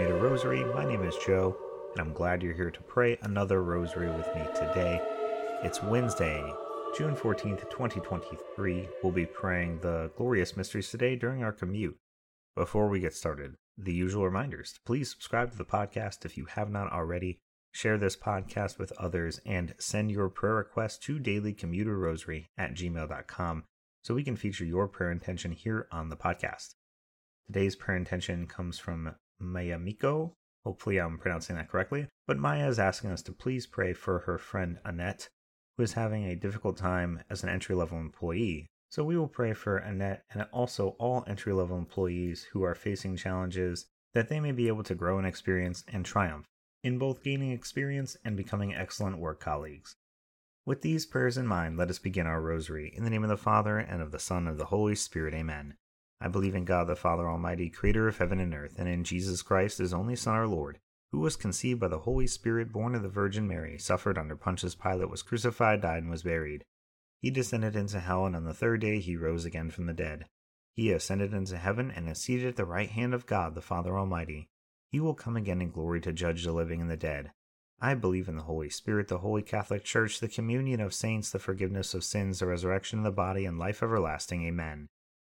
Commuter Rosary. My name is Joe, and I'm glad you're here to pray another rosary with me today. It's Wednesday, June 14th, 2023. We'll be praying the glorious mysteries today during our commute. Before we get started, the usual reminders. Please subscribe to the podcast if you have not already. Share this podcast with others and send your prayer requests to dailycommuterrosary at gmail.com so we can feature your prayer intention here on the podcast. Today's prayer intention comes from Maya Miko. Hopefully, I'm pronouncing that correctly. But Maya is asking us to please pray for her friend Annette, who is having a difficult time as an entry level employee. So, we will pray for Annette and also all entry level employees who are facing challenges that they may be able to grow in experience and triumph in both gaining experience and becoming excellent work colleagues. With these prayers in mind, let us begin our rosary. In the name of the Father, and of the Son, and of the Holy Spirit, amen. I believe in God the Father Almighty, creator of heaven and earth, and in Jesus Christ, his only Son, our Lord, who was conceived by the Holy Spirit, born of the Virgin Mary, suffered under Pontius Pilate, was crucified, died, and was buried. He descended into hell, and on the third day he rose again from the dead. He ascended into heaven, and is seated at the right hand of God the Father Almighty. He will come again in glory to judge the living and the dead. I believe in the Holy Spirit, the Holy Catholic Church, the communion of saints, the forgiveness of sins, the resurrection of the body, and life everlasting. Amen.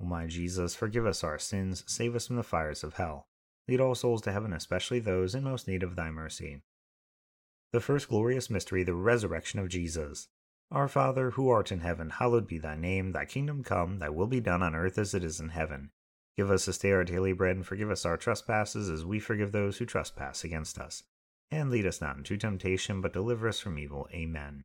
O my Jesus, forgive us our sins, save us from the fires of hell. Lead all souls to heaven, especially those in most need of thy mercy. The first glorious mystery, the resurrection of Jesus. Our Father, who art in heaven, hallowed be thy name. Thy kingdom come, thy will be done on earth as it is in heaven. Give us this day our daily bread, and forgive us our trespasses as we forgive those who trespass against us. And lead us not into temptation, but deliver us from evil. Amen.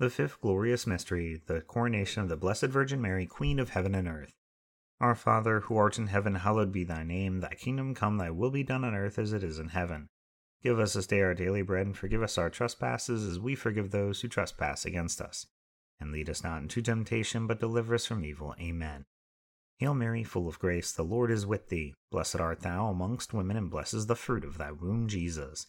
The fifth glorious mystery, the coronation of the Blessed Virgin Mary, Queen of heaven and earth. Our Father, who art in heaven, hallowed be thy name. Thy kingdom come, thy will be done on earth as it is in heaven. Give us this day our daily bread, and forgive us our trespasses as we forgive those who trespass against us. And lead us not into temptation, but deliver us from evil. Amen. Hail Mary, full of grace, the Lord is with thee. Blessed art thou amongst women, and blessed is the fruit of thy womb, Jesus.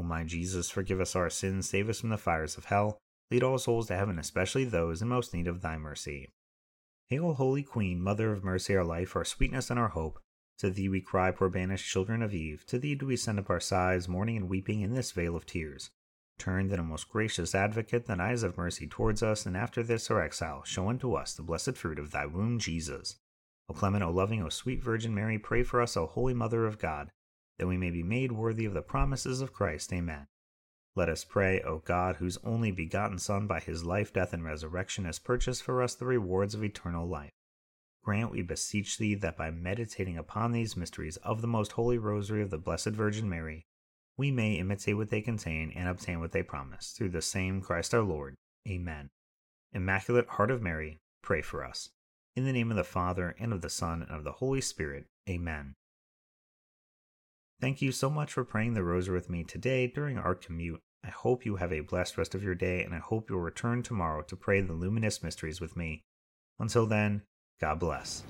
O my Jesus, forgive us our sins, save us from the fires of hell, lead all souls to heaven, especially those in most need of thy mercy. Hail, Holy Queen, Mother of mercy, our life, our sweetness, and our hope. To thee we cry, poor banished children of Eve. To thee do we send up our sighs, mourning and weeping in this vale of tears. Turn then, a most gracious advocate, thine eyes of mercy towards us, and after this our exile, show unto us the blessed fruit of thy womb, Jesus. O clement, O loving, O sweet Virgin Mary, pray for us, O Holy Mother of God, that we may be made worthy of the promises of Christ. Amen. Let us pray, O God, whose only begotten Son, by his life, death, and resurrection, has purchased for us the rewards of eternal life. Grant, we beseech thee, that by meditating upon these mysteries of the most holy rosary of the Blessed Virgin Mary, we may imitate what they contain and obtain what they promise, through the same Christ our Lord. Amen. Immaculate Heart of Mary, pray for us. In the name of the Father, and of the Son, and of the Holy Spirit. Amen. Thank you so much for praying the rosary with me today during our commute. I hope you have a blessed rest of your day, and I hope you'll return tomorrow to pray the luminous mysteries with me. Until then, God bless.